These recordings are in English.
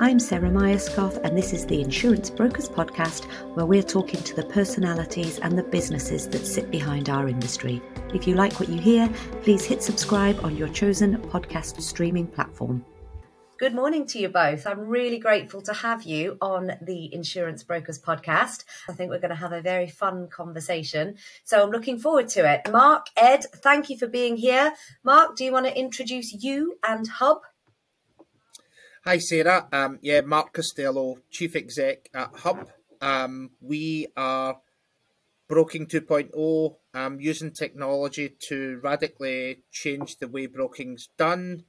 I'm Sarah Myerscough, and this is the Insurance Brokers Podcast, where we're talking to the personalities and the businesses that sit behind our industry. If you like what you hear, please hit subscribe on your chosen podcast streaming platform. Good morning to you both. I'm really grateful to have you on the Insurance Brokers podcast. I think we're going to have a very fun conversation. So I'm looking forward to it. Mark, Ed, thank you for being here. Mark, do you want to introduce you and Hubb? Hi, Sarah. Um, yeah, Mark Costello, Chief Exec at Hubb. Um, we are Broking 2.0, um, using technology to radically change the way broking's done.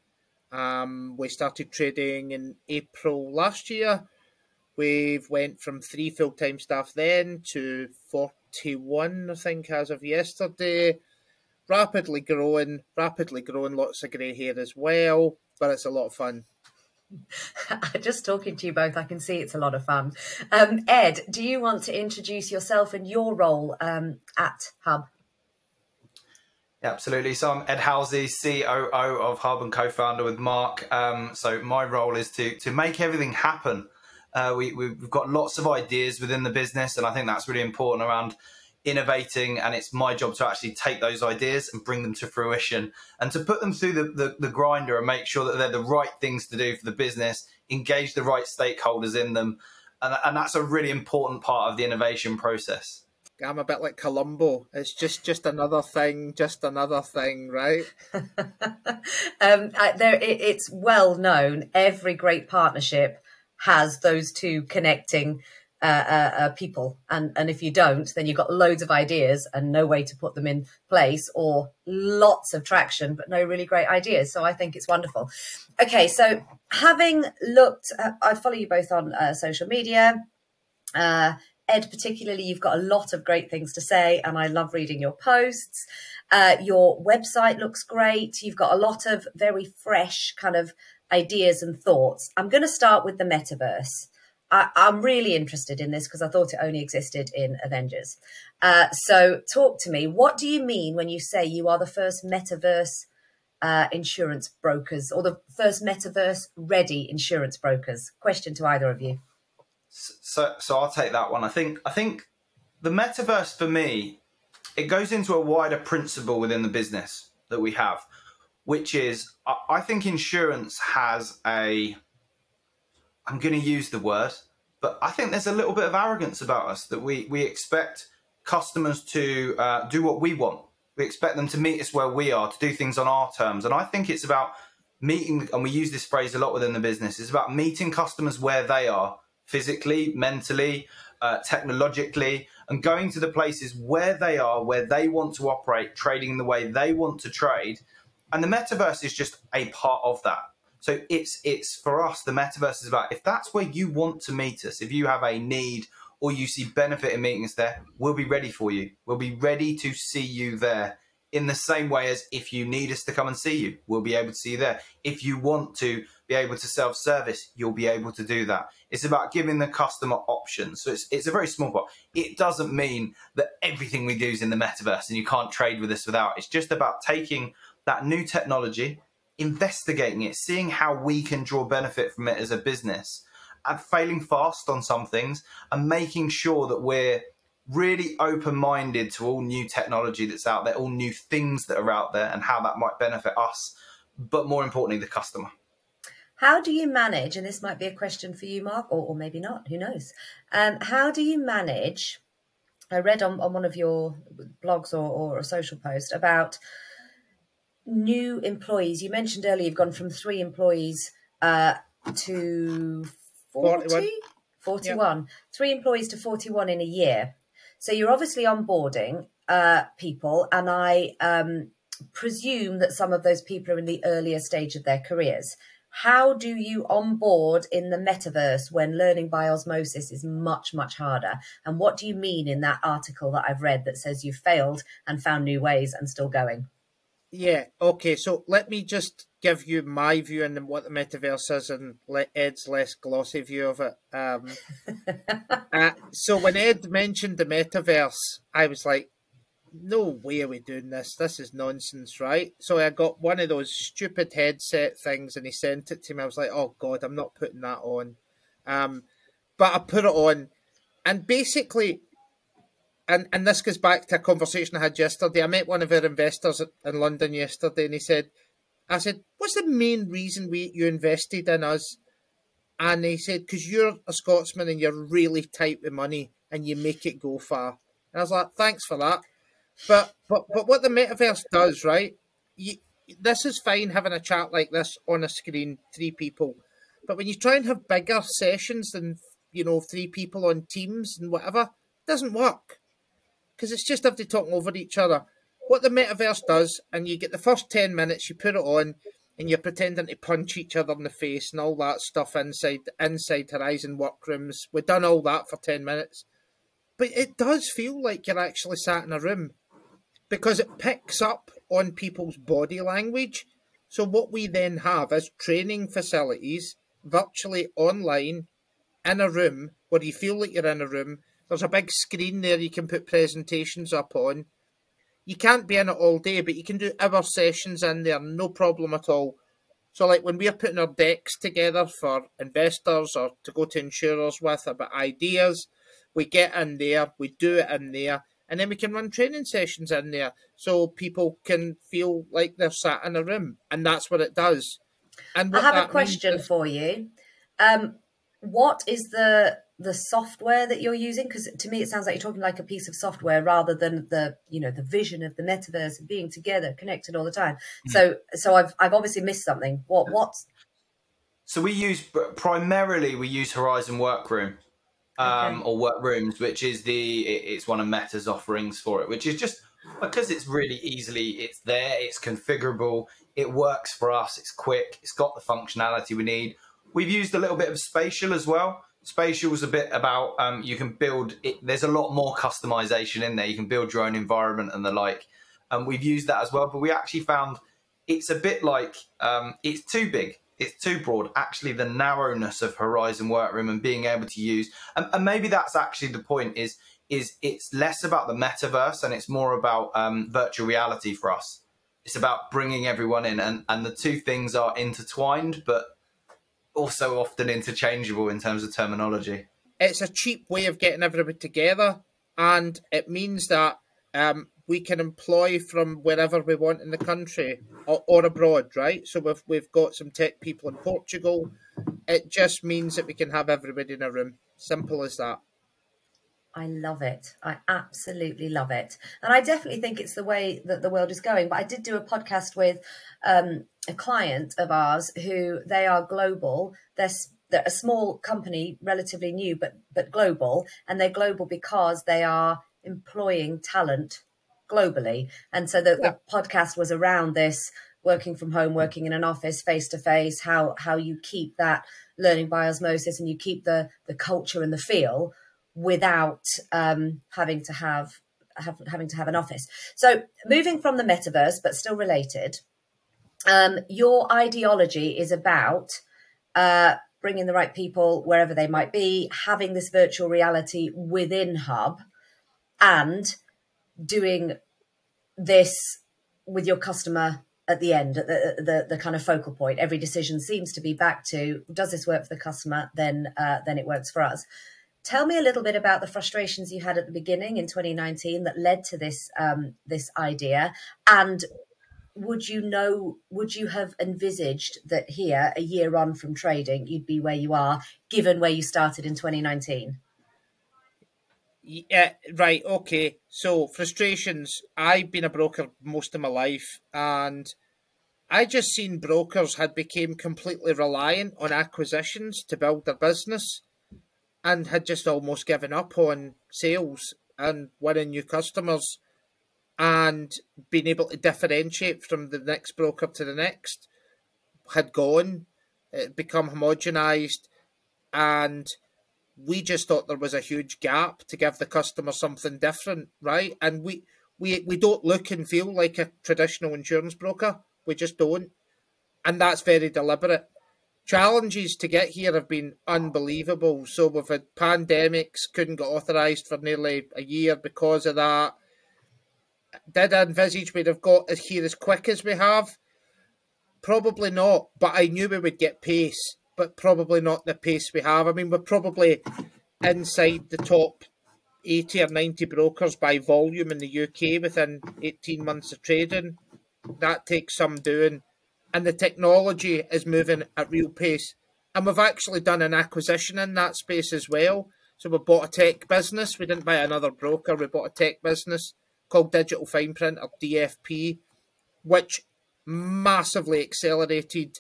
Um, we started trading in April last year. We've went from three full-time staff then to 41, I think, as of yesterday. Rapidly growing, rapidly growing, lots of grey hair as well, but it's a lot of fun. Just talking to you both, I can see it's a lot of fun. Um, Ed, do you want to introduce yourself and your role um, at Hubb? Yeah, absolutely. So I'm Ed Halsey, COO of Hubb and co-founder with Mark. Um, so my role is to to make everything happen. Uh, we, we've got lots of ideas within the business, and I think that's really important around innovating and it's my job to actually take those ideas and bring them to fruition and to put them through the, the, the, grinder and make sure that they're the right things to do for the business engage the right stakeholders in them. And, and that's a really important part of the innovation process. I'm a bit like columbo. It's just just another thing just another thing right? Um, there it, it's well known every great partnership has those two connecting uh, uh, uh, people. And, and if you don't, then you've got loads of ideas and no way to put them in place, or lots of traction, but no really great ideas. So I think it's wonderful. Okay, so having looked, uh, I follow you both on uh, social media. Uh, Ed, particularly, you've got a lot of great things to say, and I love reading your posts. your website looks great. You've got a lot of very fresh kind of ideas and thoughts. I'm going to start with the metaverse. I, am really interested in this because I thought it only existed in Avengers. Uh, so, talk to me. What do you mean when you say you are the first metaverse uh, insurance brokers or the first metaverse ready insurance brokers? Question to either of you. So, so I'll take that one. I think I think the metaverse for me it goes into a wider principle within the business that we have, which is I think insurance has a I'm going to use the word, but I think there's a little bit of arrogance about us that we we expect customers to uh, do what we want. We expect them to meet us where we are, to do things on our terms, and I think it's about meeting. And we use this phrase a lot within the business. It's about meeting customers where they are, physically, mentally, uh, technologically, and going to the places where they are, where they want to operate, trading the way they want to trade. And the metaverse is just a part of that. So it's it's for us the metaverse is about if that's where you want to meet us, if you have a need or you see benefit in meeting us there, we'll be ready for you. We'll be ready to see you there. In the same way as if you need us to come and see you, we'll be able to see you there. If you want to be able to self service, you'll be able to do that. It's about giving the customer options. So it's, it's a very small part. It doesn't mean that everything we do is in the metaverse and you can't trade with us without. It's just about taking that new technology investigating it, seeing how we can draw benefit from it as a business, and failing fast on some things, and making sure that we're really open minded to all new technology that's out there, all new things that are out there, and how that might benefit us, but more importantly, the customer. How do you manage, and this might be a question for you, Mark, or, or maybe not, who knows? Um, how do you manage? I read on, on one of your blogs or, or a social post about new employees? You mentioned earlier you've gone from three employees uh, to 40? 41. 41. Yep. Three employees to 41 in a year. So you're obviously onboarding uh, people, and I um, presume that some of those people are in the earlier stage of their careers. How do you onboard in the metaverse when learning by osmosis is much, much harder? And what do you mean in that article that I've read that says you've failed and found new ways and still going? Yeah, okay, so let me just give you my view and what the metaverse is and let Ed's less glossy view of it. Um, uh, so when Ed mentioned the metaverse, I was like, no way are we doing this. This is nonsense, right? So I got one of those stupid headset things and he sent it to me. I was like, oh God, I'm not putting that on. Um, but I put it on and basically, and, and this goes back to a conversation I had yesterday. I met one of our investors in London yesterday and he said, I said, what's the main reason we you invested in us? And he said, because you're a Scotsman and you're really tight with money and you make it go far. And I was like, thanks for that. But but but what the metaverse does, right? You, this is fine having a chat like this on a screen, three people. But when you try and have bigger sessions than you know three people on Teams and whatever, it doesn't work because it's just have to talk over each other. What the metaverse does, and you get the first ten minutes, you put it on, and you're pretending to punch each other in the face and all that stuff inside inside Horizon workrooms. We've done all that for ten minutes, but it does feel like you're actually sat in a room because it picks up on people's body language. So what we then have is training facilities virtually online in a room where you feel like you're in a room. There's a big screen there you can put presentations up on. You can't be in it all day, but you can do hour sessions in there, no problem at all. So, like when we're putting our decks together for investors or to go to insurers with about ideas, we get in there, we do it in there, and then we can run training sessions in there so people can feel like they're sat in a room, and that's what it does. And I have a question is... for you. Um, what is the the software that you're using? Because to me, it sounds like you're talking like a piece of software rather than the you know the vision of the metaverse being together, connected all the time. Mm-hmm. So so I've I've obviously missed something. What what? So we use primarily we use Horizon Workroom um, okay. or workrooms which is the it's one of Meta's offerings for it, which is just because it's really easily it's there, it's configurable, it works for us, it's quick, it's got the functionality we need. We've used a little bit of Spatial as well. Spatial is a bit about um, you can build it. There's a lot more customization in there. You can build your own environment and the like. And we've used that as well. But we actually found it's a bit like um, it's too big it's too broad. Actually, the narrowness of Horizon Workroom and being able to use, and, and maybe that's actually the point is is it's less about the metaverse and it's more about um, virtual reality for us. It's about bringing everyone in, and and the two things are intertwined, but also often interchangeable in terms of terminology. It's a cheap way of getting everybody together, and it means that um, we can employ from wherever we want in the country or, or, abroad, right? So we've we've got some tech people in Portugal. It just means that we can have everybody in a room. Simple as that. I love it. I absolutely love it. And I definitely think it's the way that the world is going. But I did do a podcast with um, a client of ours who they are global. They're, they're a small company, relatively new, but but global. And they're global because they are employing talent globally. And so the, yeah. the podcast was around this working from home, working in an office, face to face, how how you keep that learning by osmosis and you keep the the culture and the feel without um, having to have, have having to have an office. So moving from the metaverse, but still related, um, your ideology is about uh, bringing the right people wherever they might be, having this virtual reality within Hubb, and doing this with your customer at the end, at the, the, the kind of focal point. Every decision seems to be back to does this work for the customer? Then uh, then it works for us. Tell me a little bit about the frustrations you had at the beginning in 2019 that led to this um, this idea, and would you know? Would you have envisaged that here, a year on from trading, you'd be where you are, given where you started in 2019? Yeah, right, okay. So frustrations. I've been a broker most of my life and I just seen brokers had became completely reliant on acquisitions to build their business and had just almost given up on sales and winning new customers and being able to differentiate from the next broker to the next had gone, it become homogenized and we just thought there was a huge gap to give the customer something different, right? And we we we don't look and feel like a traditional insurance broker. We just don't, and that's very deliberate. Challenges to get here have been unbelievable. So we've had pandemics, couldn't get authorised for nearly a year because of that. did I envisage we'd have got here as quick as we have? Probably not, but I knew we would get pace, but probably not the pace we have. I mean, we're probably inside the top 80 or 90 brokers by volume in the UK within 18 months of trading. That takes some doing. And the technology is moving at real pace. And we've actually done an acquisition in that space as well. So we bought a tech business. We didn't buy another broker. We bought a tech business called Digital Fine Print or DFP, which massively accelerated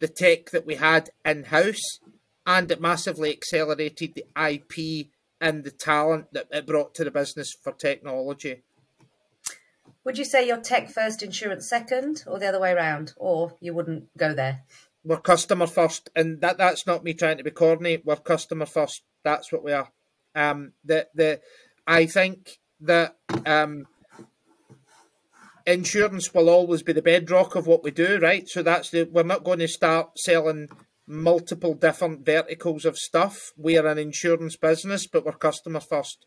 the tech that we had in house and it massively accelerated the IP and the talent that it brought to the business for technology. Would you say you're tech first, insurance second, or the other way around, or you wouldn't go there? We're customer first, and that that's not me trying to be corny. We're customer first. That's what we are. Um, the the I think that um, insurance will always be the bedrock of what we do, right? So that's the we're not going to start selling multiple different verticals of stuff. We are an insurance business, but we're customer first.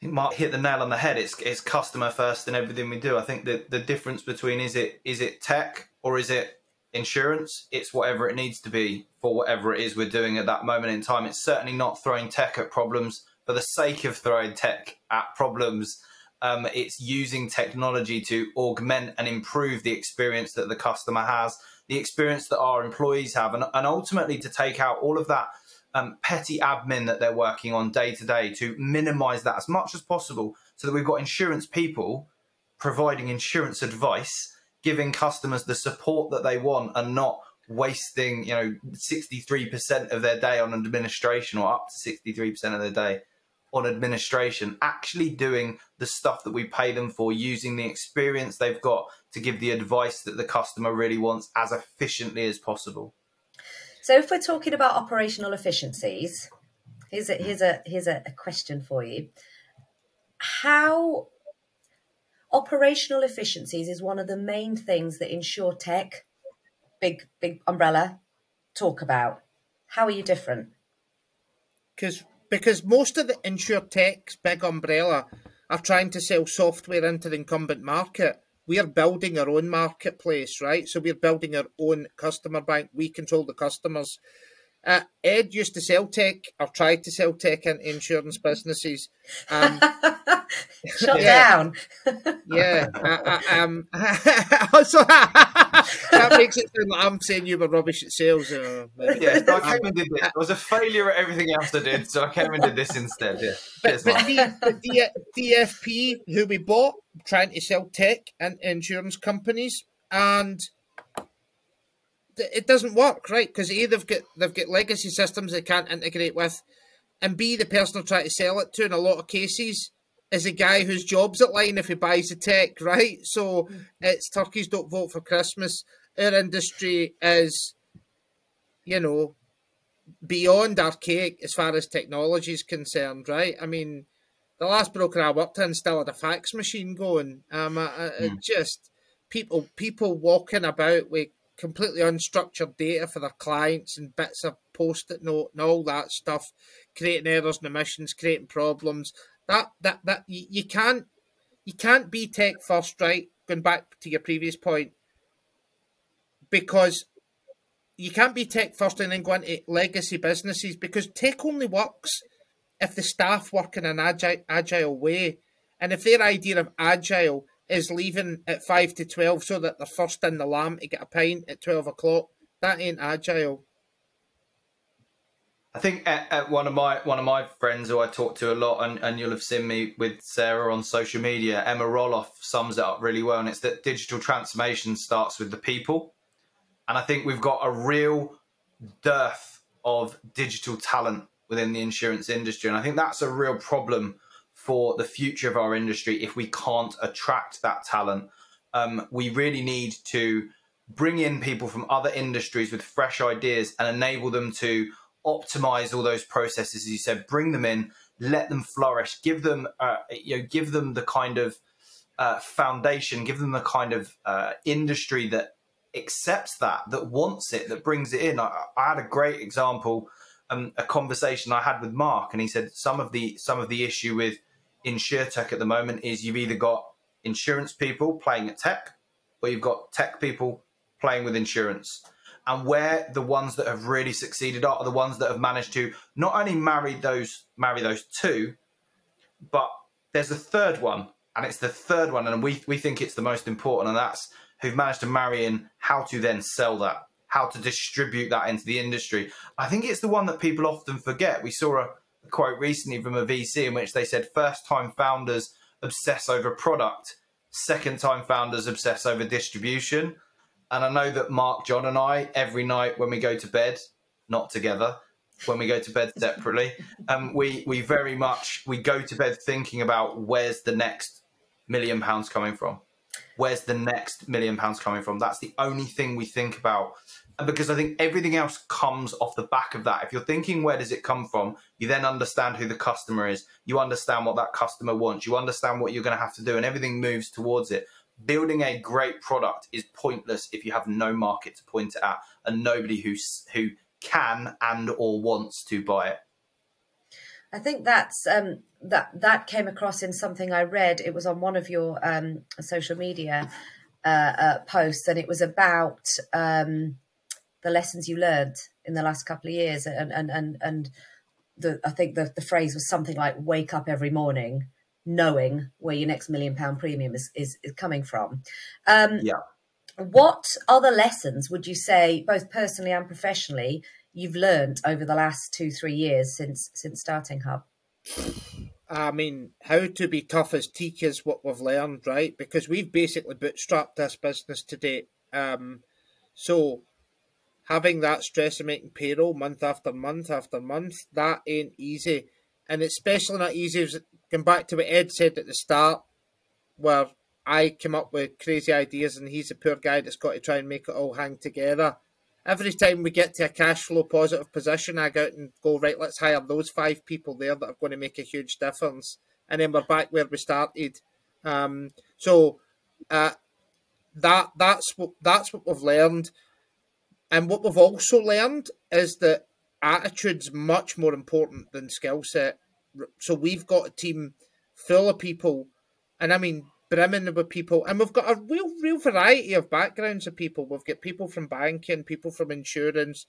Think Mark hit the nail on the head. It's it's customer first in everything we do. I think that the difference between is it is it tech or is it insurance? It's whatever it needs to be for whatever it is we're doing at that moment in time. It's certainly not throwing tech at problems for the sake of throwing tech at problems. Um, it's using technology to augment and improve the experience that the customer has, the experience that our employees have, and, and ultimately to take out all of that um, petty admin that they're working on day to day to minimize that as much as possible so that we've got insurance people providing insurance advice, giving customers the support that they want and not wasting, you know, 63% of their day on administration or up to 63% of their day on administration, actually doing the stuff that we pay them for, using the experience they've got to give the advice that the customer really wants as efficiently as possible. So, if we're talking about operational efficiencies, here's a here's a here's a, a question for you. How operational efficiencies is one of the main things that insurtech, big big umbrella, talk about. How are you different? Because because most of the insurtechs, big umbrella, are trying to sell software into the incumbent market we are building our own marketplace, right? So we're building our own customer bank. We control the customers. Uh, Ed used to sell tech or tried to sell tech in insurance businesses. Um, Shut yeah. down. yeah. Uh, uh, um, so that makes it sound like I'm saying you were rubbish at sales. Uh, yeah, so I came and did this. I was a failure at everything else I did, so I came and did this instead. Yeah. But, but the, the DFP, who we bought, trying to sell tech and insurance companies, and it doesn't work, right? Because a they've got they've got legacy systems they can't integrate with, and b the person they're trying to sell it to in a lot of cases is a guy whose job's at line if he buys the tech, right? So mm. it's turkeys don't vote for Christmas. Our industry is, you know, beyond archaic as far as technology is concerned, right? I mean, the last broker I worked in still had a fax machine going. Um, I, I, mm. just people people walking about with completely unstructured data for their clients and bits of post-it note and all that stuff, creating errors and omissions, creating problems. That that that you, you can't you can't be tech first, right? Going back to your previous point, because you can't be tech first and then go into legacy businesses because tech only works if the staff work in an agile, agile way. And if their idea of agile is leaving at five to twelve so that they're first in the lamb to get a pint at twelve o'clock, that ain't agile. I think at, at, one of my one of my friends who I talk to a lot, and, and you'll have seen me with Sarah on social media, Emma Roloff sums it up really well, and it's that digital transformation starts with the people, and I think we've got a real dearth of digital talent within the insurance industry, and I think that's a real problem for the future of our industry if we can't attract that talent. Um, we really need to bring in people from other industries with fresh ideas and enable them to optimize all those processes. As you said, bring them in, let them flourish, give them, uh, you know, give them the kind of uh, foundation, give them the kind of uh, industry that accepts that, that wants it, that brings it in. I, I had a great example, um, a conversation I had with Mark, and he said some of the some of the issue with insurtech at the moment is you've either got insurance people playing at tech, or you've got tech people playing with insurance. And where the ones that have really succeeded are, are the ones that have managed to not only marry those marry those two, but there's a third one, and it's the third one, and we we think it's the most important, and that's who've managed to marry in how to then sell that, how to distribute that into the industry. I think it's the one that people often forget. We saw a quote recently from a VC in which they said first time founders obsess over product, second time founders obsess over distribution. And I know that Mark, John, and I, every night when we go to bed, not together, when we go to bed separately, um, we we very much we go to bed thinking about where's the next million pounds coming from, where's the next million pounds coming from. That's the only thing we think about, because I think everything else comes off the back of that. If you're thinking where does it come from, you then understand who the customer is. You understand what that customer wants. You understand what you're going to have to do, and everything moves towards it building a great product is pointless if you have no market to point it at and nobody who who can and or wants to buy it. I think that's um, that that came across in something I read. It was on one of your um, social media uh, uh, posts, and it was about um, the lessons you learned in the last couple of years, and and and and the, I think the the phrase was something like "wake up every morning." knowing where your next million pound premium is, is, is coming from. Um, yeah. What other lessons would you say, both personally and professionally, you've learned over the last two, three years since since starting Hubb? I mean, how to be tough as teak is what we've learned, right? Because we've basically bootstrapped this business to date. Um, so having that stress of making payroll month after month after month, that ain't easy. And it's especially not easy going back to what Ed said at the start, where I came up with crazy ideas and he's a poor guy that's got to try and make it all hang together. Every time we get to a cash flow positive position, I go out and go, right, let's hire those five people there that are going to make a huge difference. And then we're back where we started. Um, so uh, that that's what that's what we've learned. And what we've also learned is that attitude's much more important than skill set so we've got a team full of people, and I mean brimming with people, and we've got a real, real variety of backgrounds of people. We've got people from banking, people from insurance,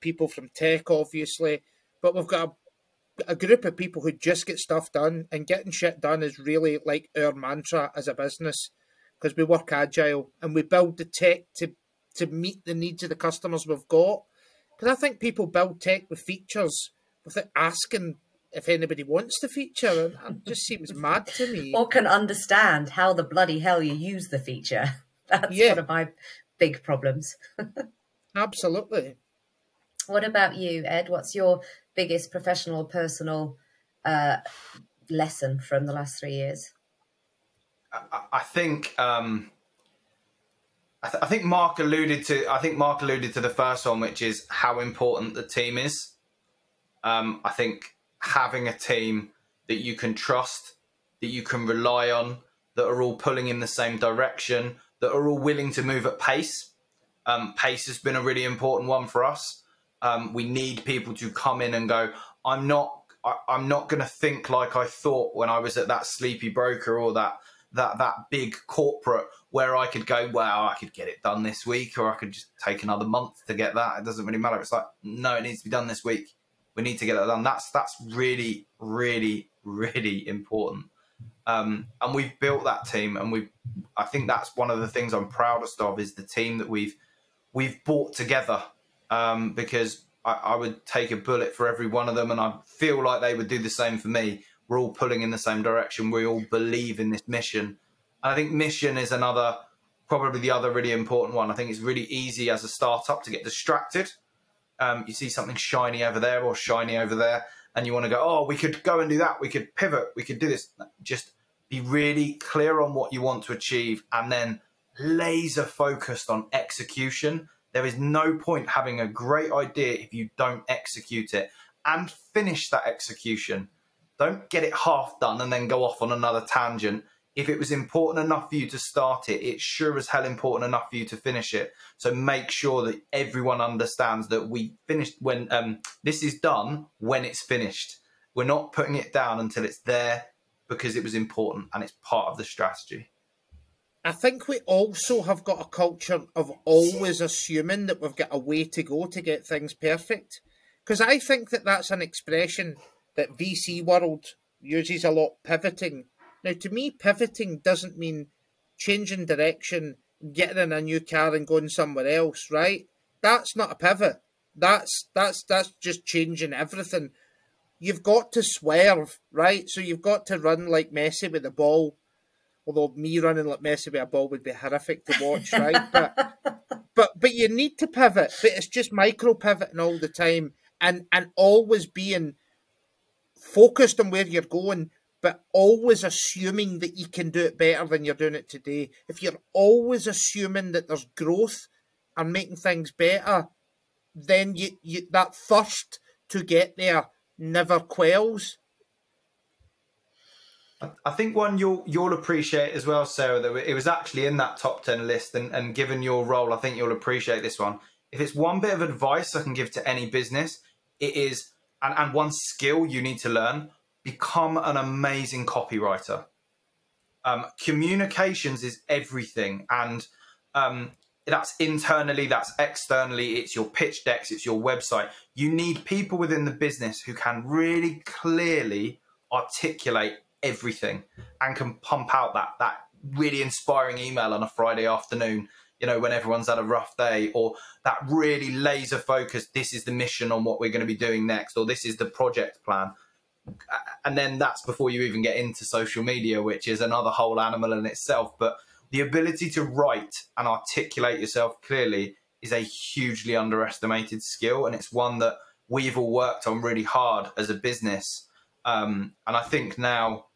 people from tech, obviously, but we've got a, a group of people who just get stuff done, and getting shit done is really like our mantra as a business because we work agile and we build the tech to to meet the needs of the customers we've got. Because I think people build tech with features without asking if anybody wants the feature. It just seems mad to me. Or can understand how the bloody hell you use the feature. That's yeah. one of my big problems. Absolutely. What about you, Ed? What's your biggest professional, personal uh, lesson from the last three years? I, I think um, I, th- I, think Mark alluded to. I think Mark alluded to the first one, which is how important the team is. Um, I think having a team that you can trust, that you can rely on, that are all pulling in the same direction, that are all willing to move at pace. Um, pace has been a really important one for us. Um, we need people to come in and go. I'm not. I, I'm not going to think like I thought when I was at that sleepy broker or that that that big corporate where I could go. Well, I could get it done this week, or I could just take another month to get that. It doesn't really matter. It's like no, it needs to be done this week. We need to get that done. That's that's really, really, really important. Um, and we've built that team, and we. I think that's one of the things I'm proudest of is the team that we've we've brought together. Um, because I, I would take a bullet for every one of them, and I feel like they would do the same for me. We're all pulling in the same direction. We all believe in this mission. And I think mission is another, probably the other really important one. I think it's really easy as a startup to get distracted um, you see something shiny over there or shiny over there, and you want to go, oh, we could go and do that. We could pivot. We could do this. Just be really clear on what you want to achieve and then laser focused on execution. There is no point having a great idea if you don't execute it and finish that execution. Don't get it half done and then go off on another tangent if it was important enough for you to start it, it's sure as hell important enough for you to finish it. So make sure that everyone understands that we finished when um, this is done when it's finished. We're not putting it down until it's there, because it was important and it's part of the strategy. I think we also have got a culture of always assuming that we've got a way to go to get things perfect. Because I think that that's an expression that VC world uses a lot pivoting. Now, to me, pivoting doesn't mean changing direction, getting in a new car and going somewhere else, right? That's not a pivot. That's that's that's just changing everything. You've got to swerve, right? So you've got to run like Messi with the ball. Although me running like Messi with a ball would be horrific to watch, right? but but but you need to pivot. But it's just micro pivoting all the time and and always being focused on where you're going, but always assuming that you can do it better than you're doing it today. If you're always assuming that there's growth and making things better, then you, you that thirst to get there never quells. I think one you'll you'll appreciate as well, Sarah. That it was actually in that top ten list, and, and given your role, I think you'll appreciate this one. If it's one bit of advice I can give to any business, it is and, and one skill you need to learn: become an amazing copywriter. Um, communications is everything, and um, that's internally, that's externally, it's your pitch decks, it's your website. You need people within the business who can really clearly articulate everything and can pump out that that really inspiring email on a Friday afternoon, you know, when everyone's had a rough day, or that really laser focused, this is the mission on what we're going to be doing next, or this is the project plan. And then that's before you even get into social media, which is another whole animal in itself. But the ability to write and articulate yourself clearly is a hugely underestimated skill, and it's one that we've all worked on really hard as a business. Um, and I think now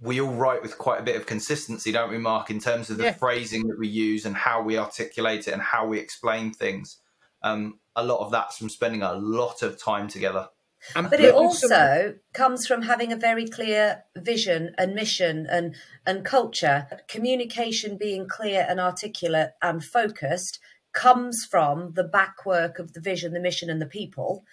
we all write with quite a bit of consistency, don't we, Mark, in terms of the yeah. phrasing that we use and how we articulate it and how we explain things. Um, a lot of that's from spending a lot of time together. But it also comes from having a very clear vision and mission and and culture. Communication being clear and articulate and focused comes from the backwork of the vision, the mission, and the people.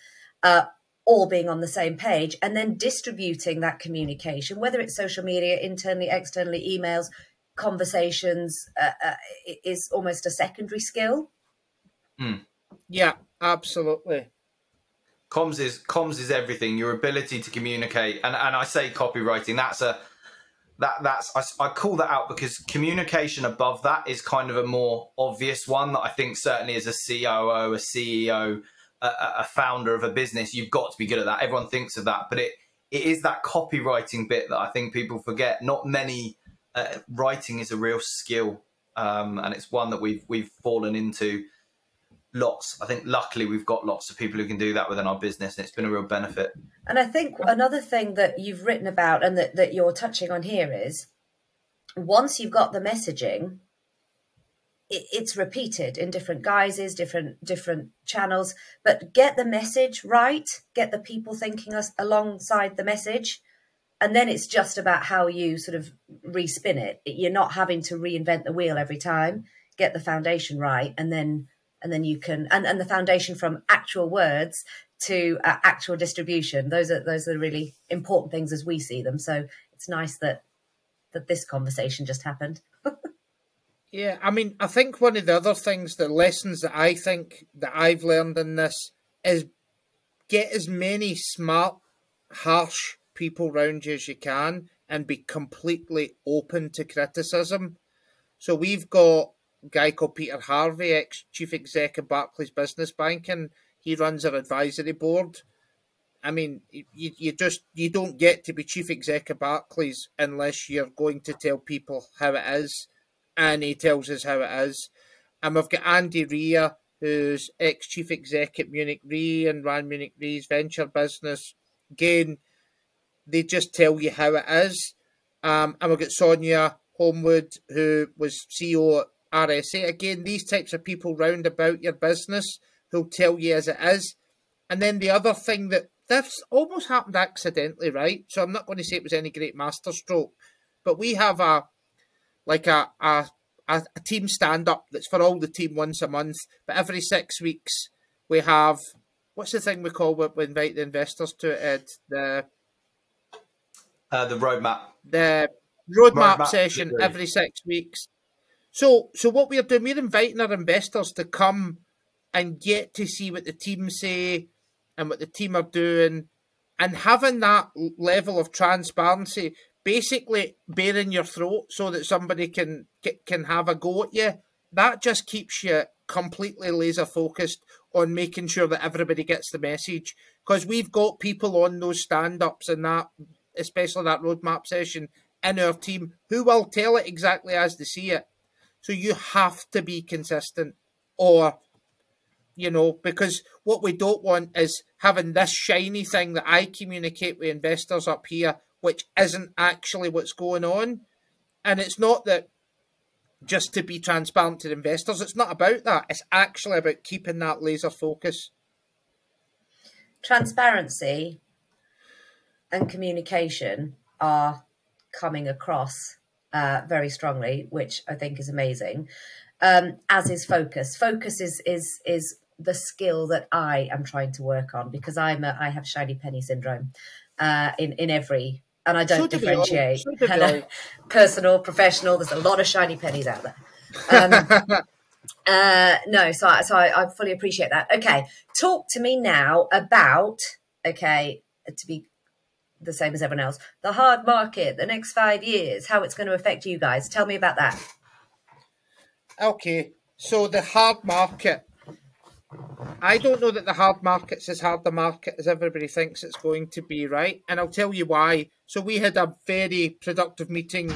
Uh, all being on the same page and then distributing that communication, whether it's social media, internally, externally, emails, conversations, uh, uh, is almost a secondary skill. Mm. Yeah, absolutely. Comms is comms is everything. Your ability to communicate, and and I say copywriting. That's a that that's I, I, call that out because communication above that is kind of a more obvious one that I think certainly as a COO, a CEO, a, a, founder of a business, you've got to be good at that. Everyone thinks of that, but it it is that copywriting bit that I think people forget. Not many uh, writing is a real skill, um, and it's one that we've we've fallen into. Lots. I think luckily we've got lots of people who can do that within our business, and it's been a real benefit. And I think another thing that you've written about and that, that you're touching on here is once you've got the messaging, it's repeated in different guises different different channels but get the message right get the people thinking us alongside the message and then it's just about how you sort of respin it you're not having to reinvent the wheel every time get the foundation right and then and then you can and, and the foundation from actual words to uh, actual distribution. Those are those are really important things as we see them. So it's nice that that this conversation just happened. Yeah, I mean, I think one of the other things, the lessons that I think that I've learned in this is get as many smart, harsh people around you as you can and be completely open to criticism. So we've got guy called Peter Harvey, ex chief exec of Barclays Business Banking. He runs our advisory board. I mean, you, you just you don't get to be chief exec of Barclays unless you're going to tell people how it is and he tells us how it is. And we've got Andy Rear, who's ex chief exec at Munich Re and ran Munich Re's venture business. Again, they just tell you how it is. Um, and we've got Sonia Homewood, who was CEO at RSA. Again, these types of people round about your business who'll tell you as it is. And then the other thing that this almost happened accidentally, right? So I'm not going to say it was any great masterstroke, but we have a like a a, a team stand up that's for all the team once a month, but every six weeks we have what's the thing we call we invite the investors to it? The Uh, the roadmap. The roadmap, roadmap session every six weeks. So, so what we're doing, we're inviting our investors to come and get to see what the team say and what the team are doing, and having that level of transparency, basically bearing your throat so that somebody can can have a go at you. That just keeps you completely laser focused on making sure that everybody gets the message. Because we've got people on those stand ups and that, especially that roadmap session in our team, who will tell it exactly as they see it. So you have to be consistent, or you know, because what we don't want is having this shiny thing that I communicate with investors up here, which isn't actually what's going on. And it's not that just to be transparent to investors, it's not about that. It's actually about keeping that laser focus. Transparency and communication are coming across uh, very strongly, which I think is amazing. Um, as is focus. Focus is is is the skill that I am trying to work on because I'm a, I have shiny penny syndrome uh, in in every and I don't so differentiate so personal, professional. There's a lot of shiny pennies out there. Um, uh, no, so I, so I, I fully appreciate that. Okay, talk to me now about okay to be the same as everyone else. The hard market, the next five years, how it's going to affect you guys. Tell me about that. Okay, so the hard market. I don't know that the hard market's as hard the market as everybody thinks it's going to be, right? And I'll tell you why. So we had a very productive meeting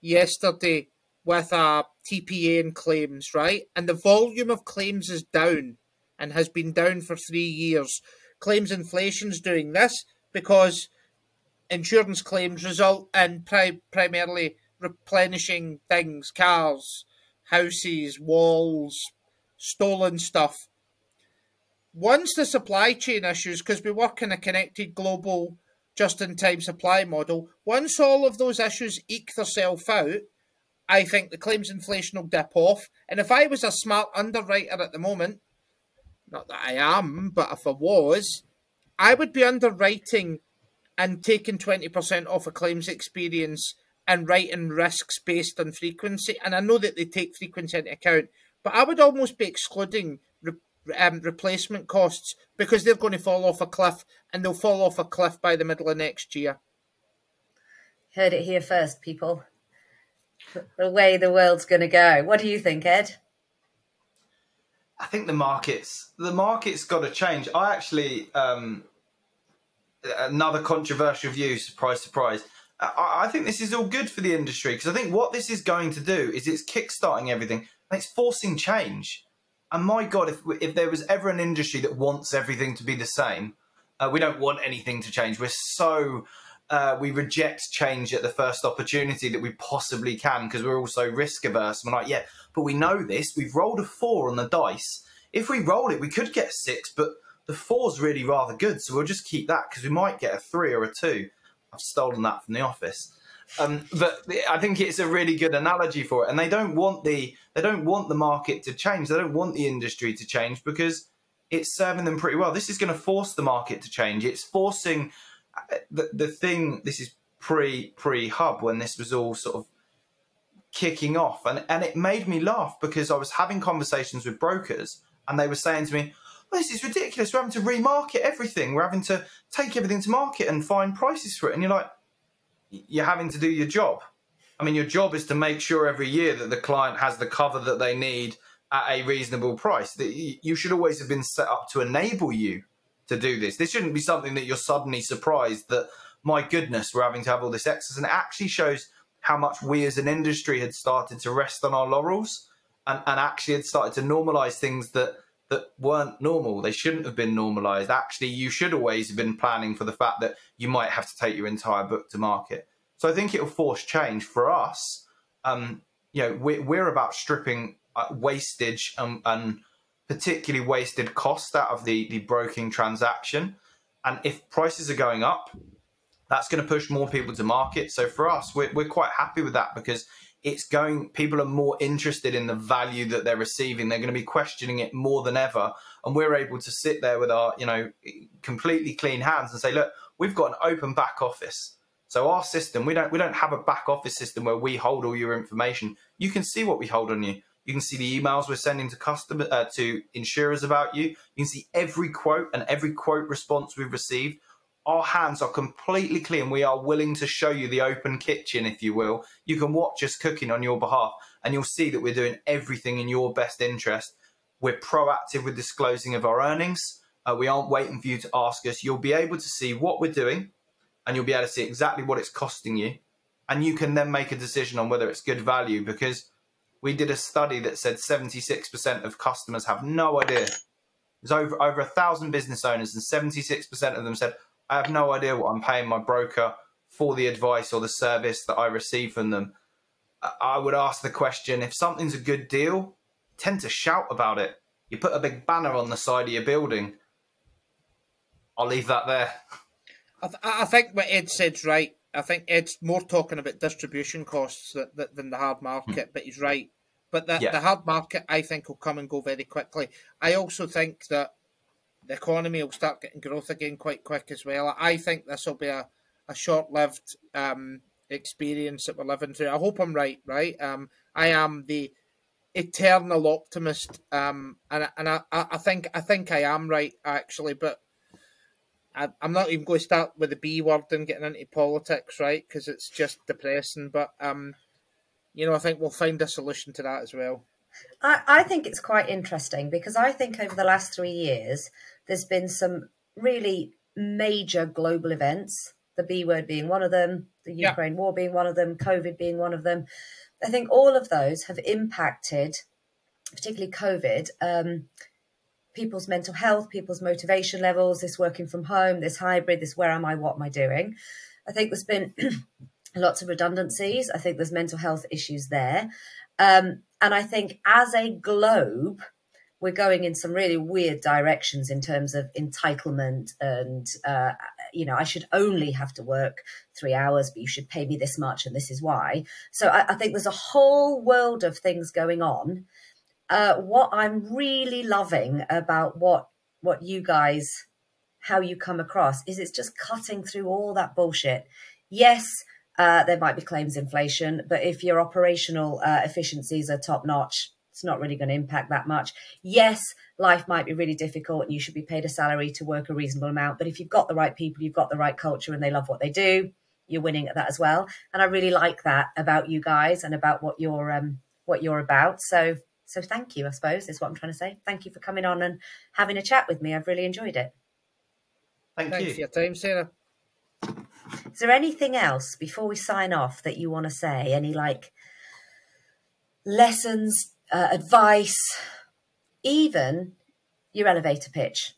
yesterday with a TPA and claims, right? And the volume of claims is down and has been down for three years. Claims inflation's doing this because insurance claims result in pri- primarily replenishing things, cars, houses, walls, stolen stuff. Once the supply chain issues, because we work in a connected global just in time supply model, once all of those issues eke themselves out, I think the claims inflation will dip off. And if I was a smart underwriter at the moment, not that I am, but if I was, I would be underwriting and taking 20% off a claims experience and writing risks based on frequency. And I know that they take frequency into account, but I would almost be excluding re- um, replacement costs because they're going to fall off a cliff and they'll fall off a cliff by the middle of next year. Heard it here first, people. The way the world's going to go. What do you think, Ed? I think the markets the markets got to change. I actually um, another controversial view. Surprise, surprise. I, I think this is all good for the industry because I think what this is going to do is it's kickstarting everything and it's forcing change. And my God, if if there was ever an industry that wants everything to be the same, uh, we don't want anything to change. We're so uh, we reject change at the first opportunity that we possibly can because we're also risk averse. We're like, yeah, but we know this. We've rolled a four on the dice. If we roll it, we could get six, but the four's really rather good, so we'll just keep that because we might get a three or a two. I've stolen that from the office. Um, but I think it's a really good analogy for it. And they don't want the they don't want the market to change. They don't want the industry to change because it's serving them pretty well. This is going to force the market to change. It's forcing uh, the the thing. This is pre pre Hubb when this was all sort of kicking off, and and it made me laugh because I was having conversations with brokers and they were saying to me, this is ridiculous. We're having to remarket everything. We're having to take everything to market and find prices for it. And you're like, you're having to do your job. I mean, your job is to make sure every year that the client has the cover that they need at a reasonable price. That you should always have been set up to enable you to do this. This shouldn't be something that you're suddenly surprised that, my goodness, we're having to have all this excess. And it actually shows how much we as an industry had started to rest on our laurels and, and actually had started to normalize things that that weren't normal. They shouldn't have been normalized. Actually, you should always have been planning for the fact that you might have to take your entire book to market. So I think it'll force change for us. Um, you know, we're, we're about stripping uh, wastage and, and, particularly wasted cost out of the, the broking transaction. And if prices are going up, that's going to push more people to market. So for us, we're, we're quite happy with that because it's going people are more interested in the value that they're receiving they're going to be questioning it more than ever and we're able to sit there with our you know completely clean hands and say look we've got an open back office So our system, we don't we don't have a back office system where we hold all your information. You can see what we hold on you. You can see the emails we're sending to customer uh, to insurers about you. You can see every quote and every quote response we've received. Our hands are completely clean. We are willing to show you the open kitchen, if you will. You can watch us cooking on your behalf, and you'll see that we're doing everything in your best interest. We're proactive with disclosing of our earnings. Uh, we aren't waiting for you to ask us. You'll be able to see what we're doing, and you'll be able to see exactly what it's costing you, and you can then make a decision on whether it's good value because we did a study that said 76% of customers have no idea. There's over over a thousand business owners, and 76% of them said, "I have no idea what I'm paying my broker for the advice or the service that I receive from them." I would ask the question: if something's a good deal, tend to shout about it. You put a big banner on the side of your building. I'll leave that there. I, th- I think what Ed said's right. I think Ed's more talking about distribution costs than the hard market, but he's right. But the, yeah. the hard market, I think, will come and go very quickly. I also think that the economy will start getting growth again quite quick as well. I think this will be a, a short lived um, experience that we're living through. I hope I'm right, right? Um, I am the eternal optimist, um, and and I, I think I think I am right actually, but I, am not even going to start with the B word and getting into politics, right? Because it's just depressing. But um, you know, I think we'll find a solution to that as well. I, I think it's quite interesting because I think over the last three years, there's been some really major global events. The B word being one of them, the Ukraine yeah. war being one of them, COVID being one of them. I think all of those have impacted, particularly COVID, um, people's mental health, people's motivation levels, this working from home, this hybrid, this where am I, what am I doing. I think there's been lots of redundancies. I think there's mental health issues there. Um, and I think as a globe, we're going in some really weird directions in terms of entitlement and uh, you know i should only have to work three hours but you should pay me this much and this is why so i, I think there's a whole world of things going on uh, what I'm really loving about what what you guys how you come across is it's just cutting through all that bullshit. Yes, uh, there might be claims inflation, but if your operational uh, efficiencies are top notch, it's not really going to impact that much. Yes, life might be really difficult and you should be paid a salary to work a reasonable amount, but if you've got the right people, you've got the right culture, and they love what they do, you're winning at that as well. And I really like that about you guys and about what you're um, what you're about. So so thank you, I suppose, is what I'm trying to say. Thank you for coming on and having a chat with me. I've really enjoyed it. Thank Thanks you. for your time, Sarah. Is there anything else before we sign off that you want to say? Any like lessons, uh, advice, even your elevator pitch?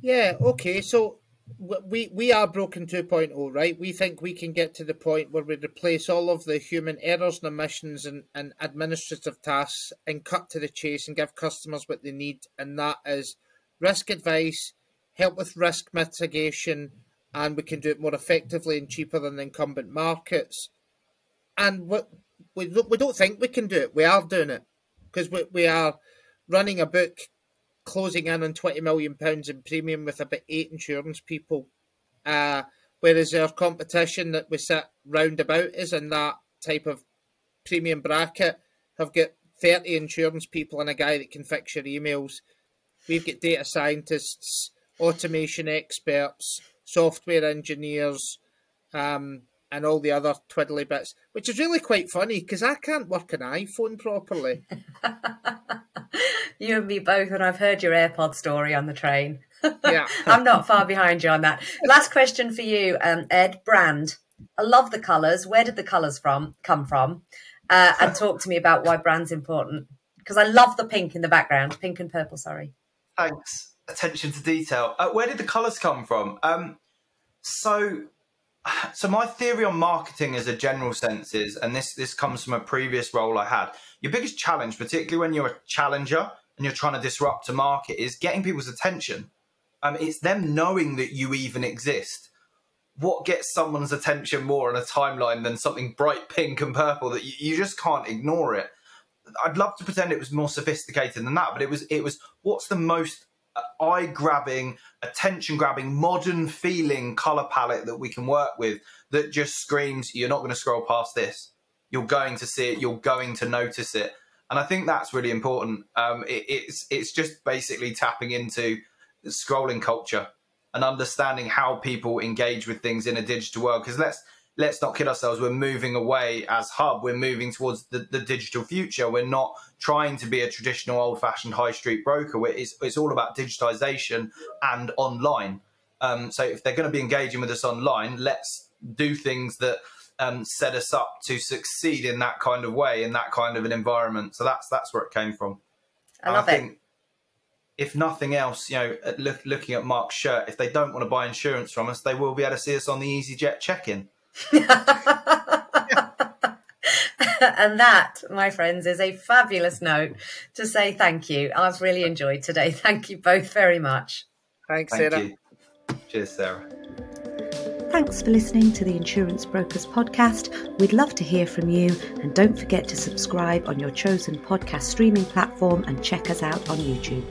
Yeah, okay. So we we are Broking 2.0 right we think we can get to the point where we replace all of the human errors and omissions and, and administrative tasks and cut to the chase and give customers what they need and that is risk advice help with risk mitigation and we can do it more effectively and cheaper than the incumbent markets and what we, we don't think we can do it. We are doing it. Because we, we are running a book closing in on twenty million pounds in premium with about eight insurance people, uh, whereas our competition that we sit round about is in that type of premium bracket. Have got thirty insurance people and a guy that can fix your emails. We've got data scientists, automation experts, software engineers, um, and all the other twiddly bits, which is really quite funny because I can't work an iPhone properly. you and me both, and I've heard your AirPod story on the train. Yeah. I'm not far behind you on that. Last question for you, um, Ed. Brand. I love the colours. Where did the colours from come from? Uh, and talk to me about why brand's important. Because I love the pink in the background, pink and purple. Sorry. Thanks. Attention to detail. Uh, where did the colours come from? Um, so so my theory on marketing as a general sense is and this this comes from a previous role i had your biggest challenge particularly when you're a challenger and you're trying to disrupt a market is getting people's attention. Um, it's them knowing that you even exist. What gets someone's attention more on a timeline than something bright pink and purple that you, you just can't ignore it? I'd love to pretend it was more sophisticated than that but it was it was what's the most eye grabbing, attention grabbing, modern feeling color palette that we can work with that just screams, you're not going to scroll past this. You're going to see it. You're going to notice it. And I think that's really important. Um, it, it's it's just basically tapping into scrolling culture and understanding how people engage with things in a digital world. Because let's let's not kid ourselves. We're moving away as Hubb. We're moving towards the, the digital future. We're not trying to be a traditional old fashioned high street broker. It's, it's all about digitization and online. Um, so if they're going to be engaging with us online, let's do things that um, set us up to succeed in that kind of way, in that kind of an environment. So that's that's where it came from. I love I it. think if nothing else, you know, look, looking at Mark's shirt, if they don't want to buy insurance from us, they will be able to see us on the EasyJet check-in. and that, my friends, is a fabulous note to say thank you. I've really enjoyed today. Thank you both very much. Thanks, Thank Sarah. you. Cheers, Sarah. Thanks for listening to the Insurance Brokers podcast. We'd love to hear from you, and don't forget to subscribe on your chosen podcast streaming platform and check us out on YouTube.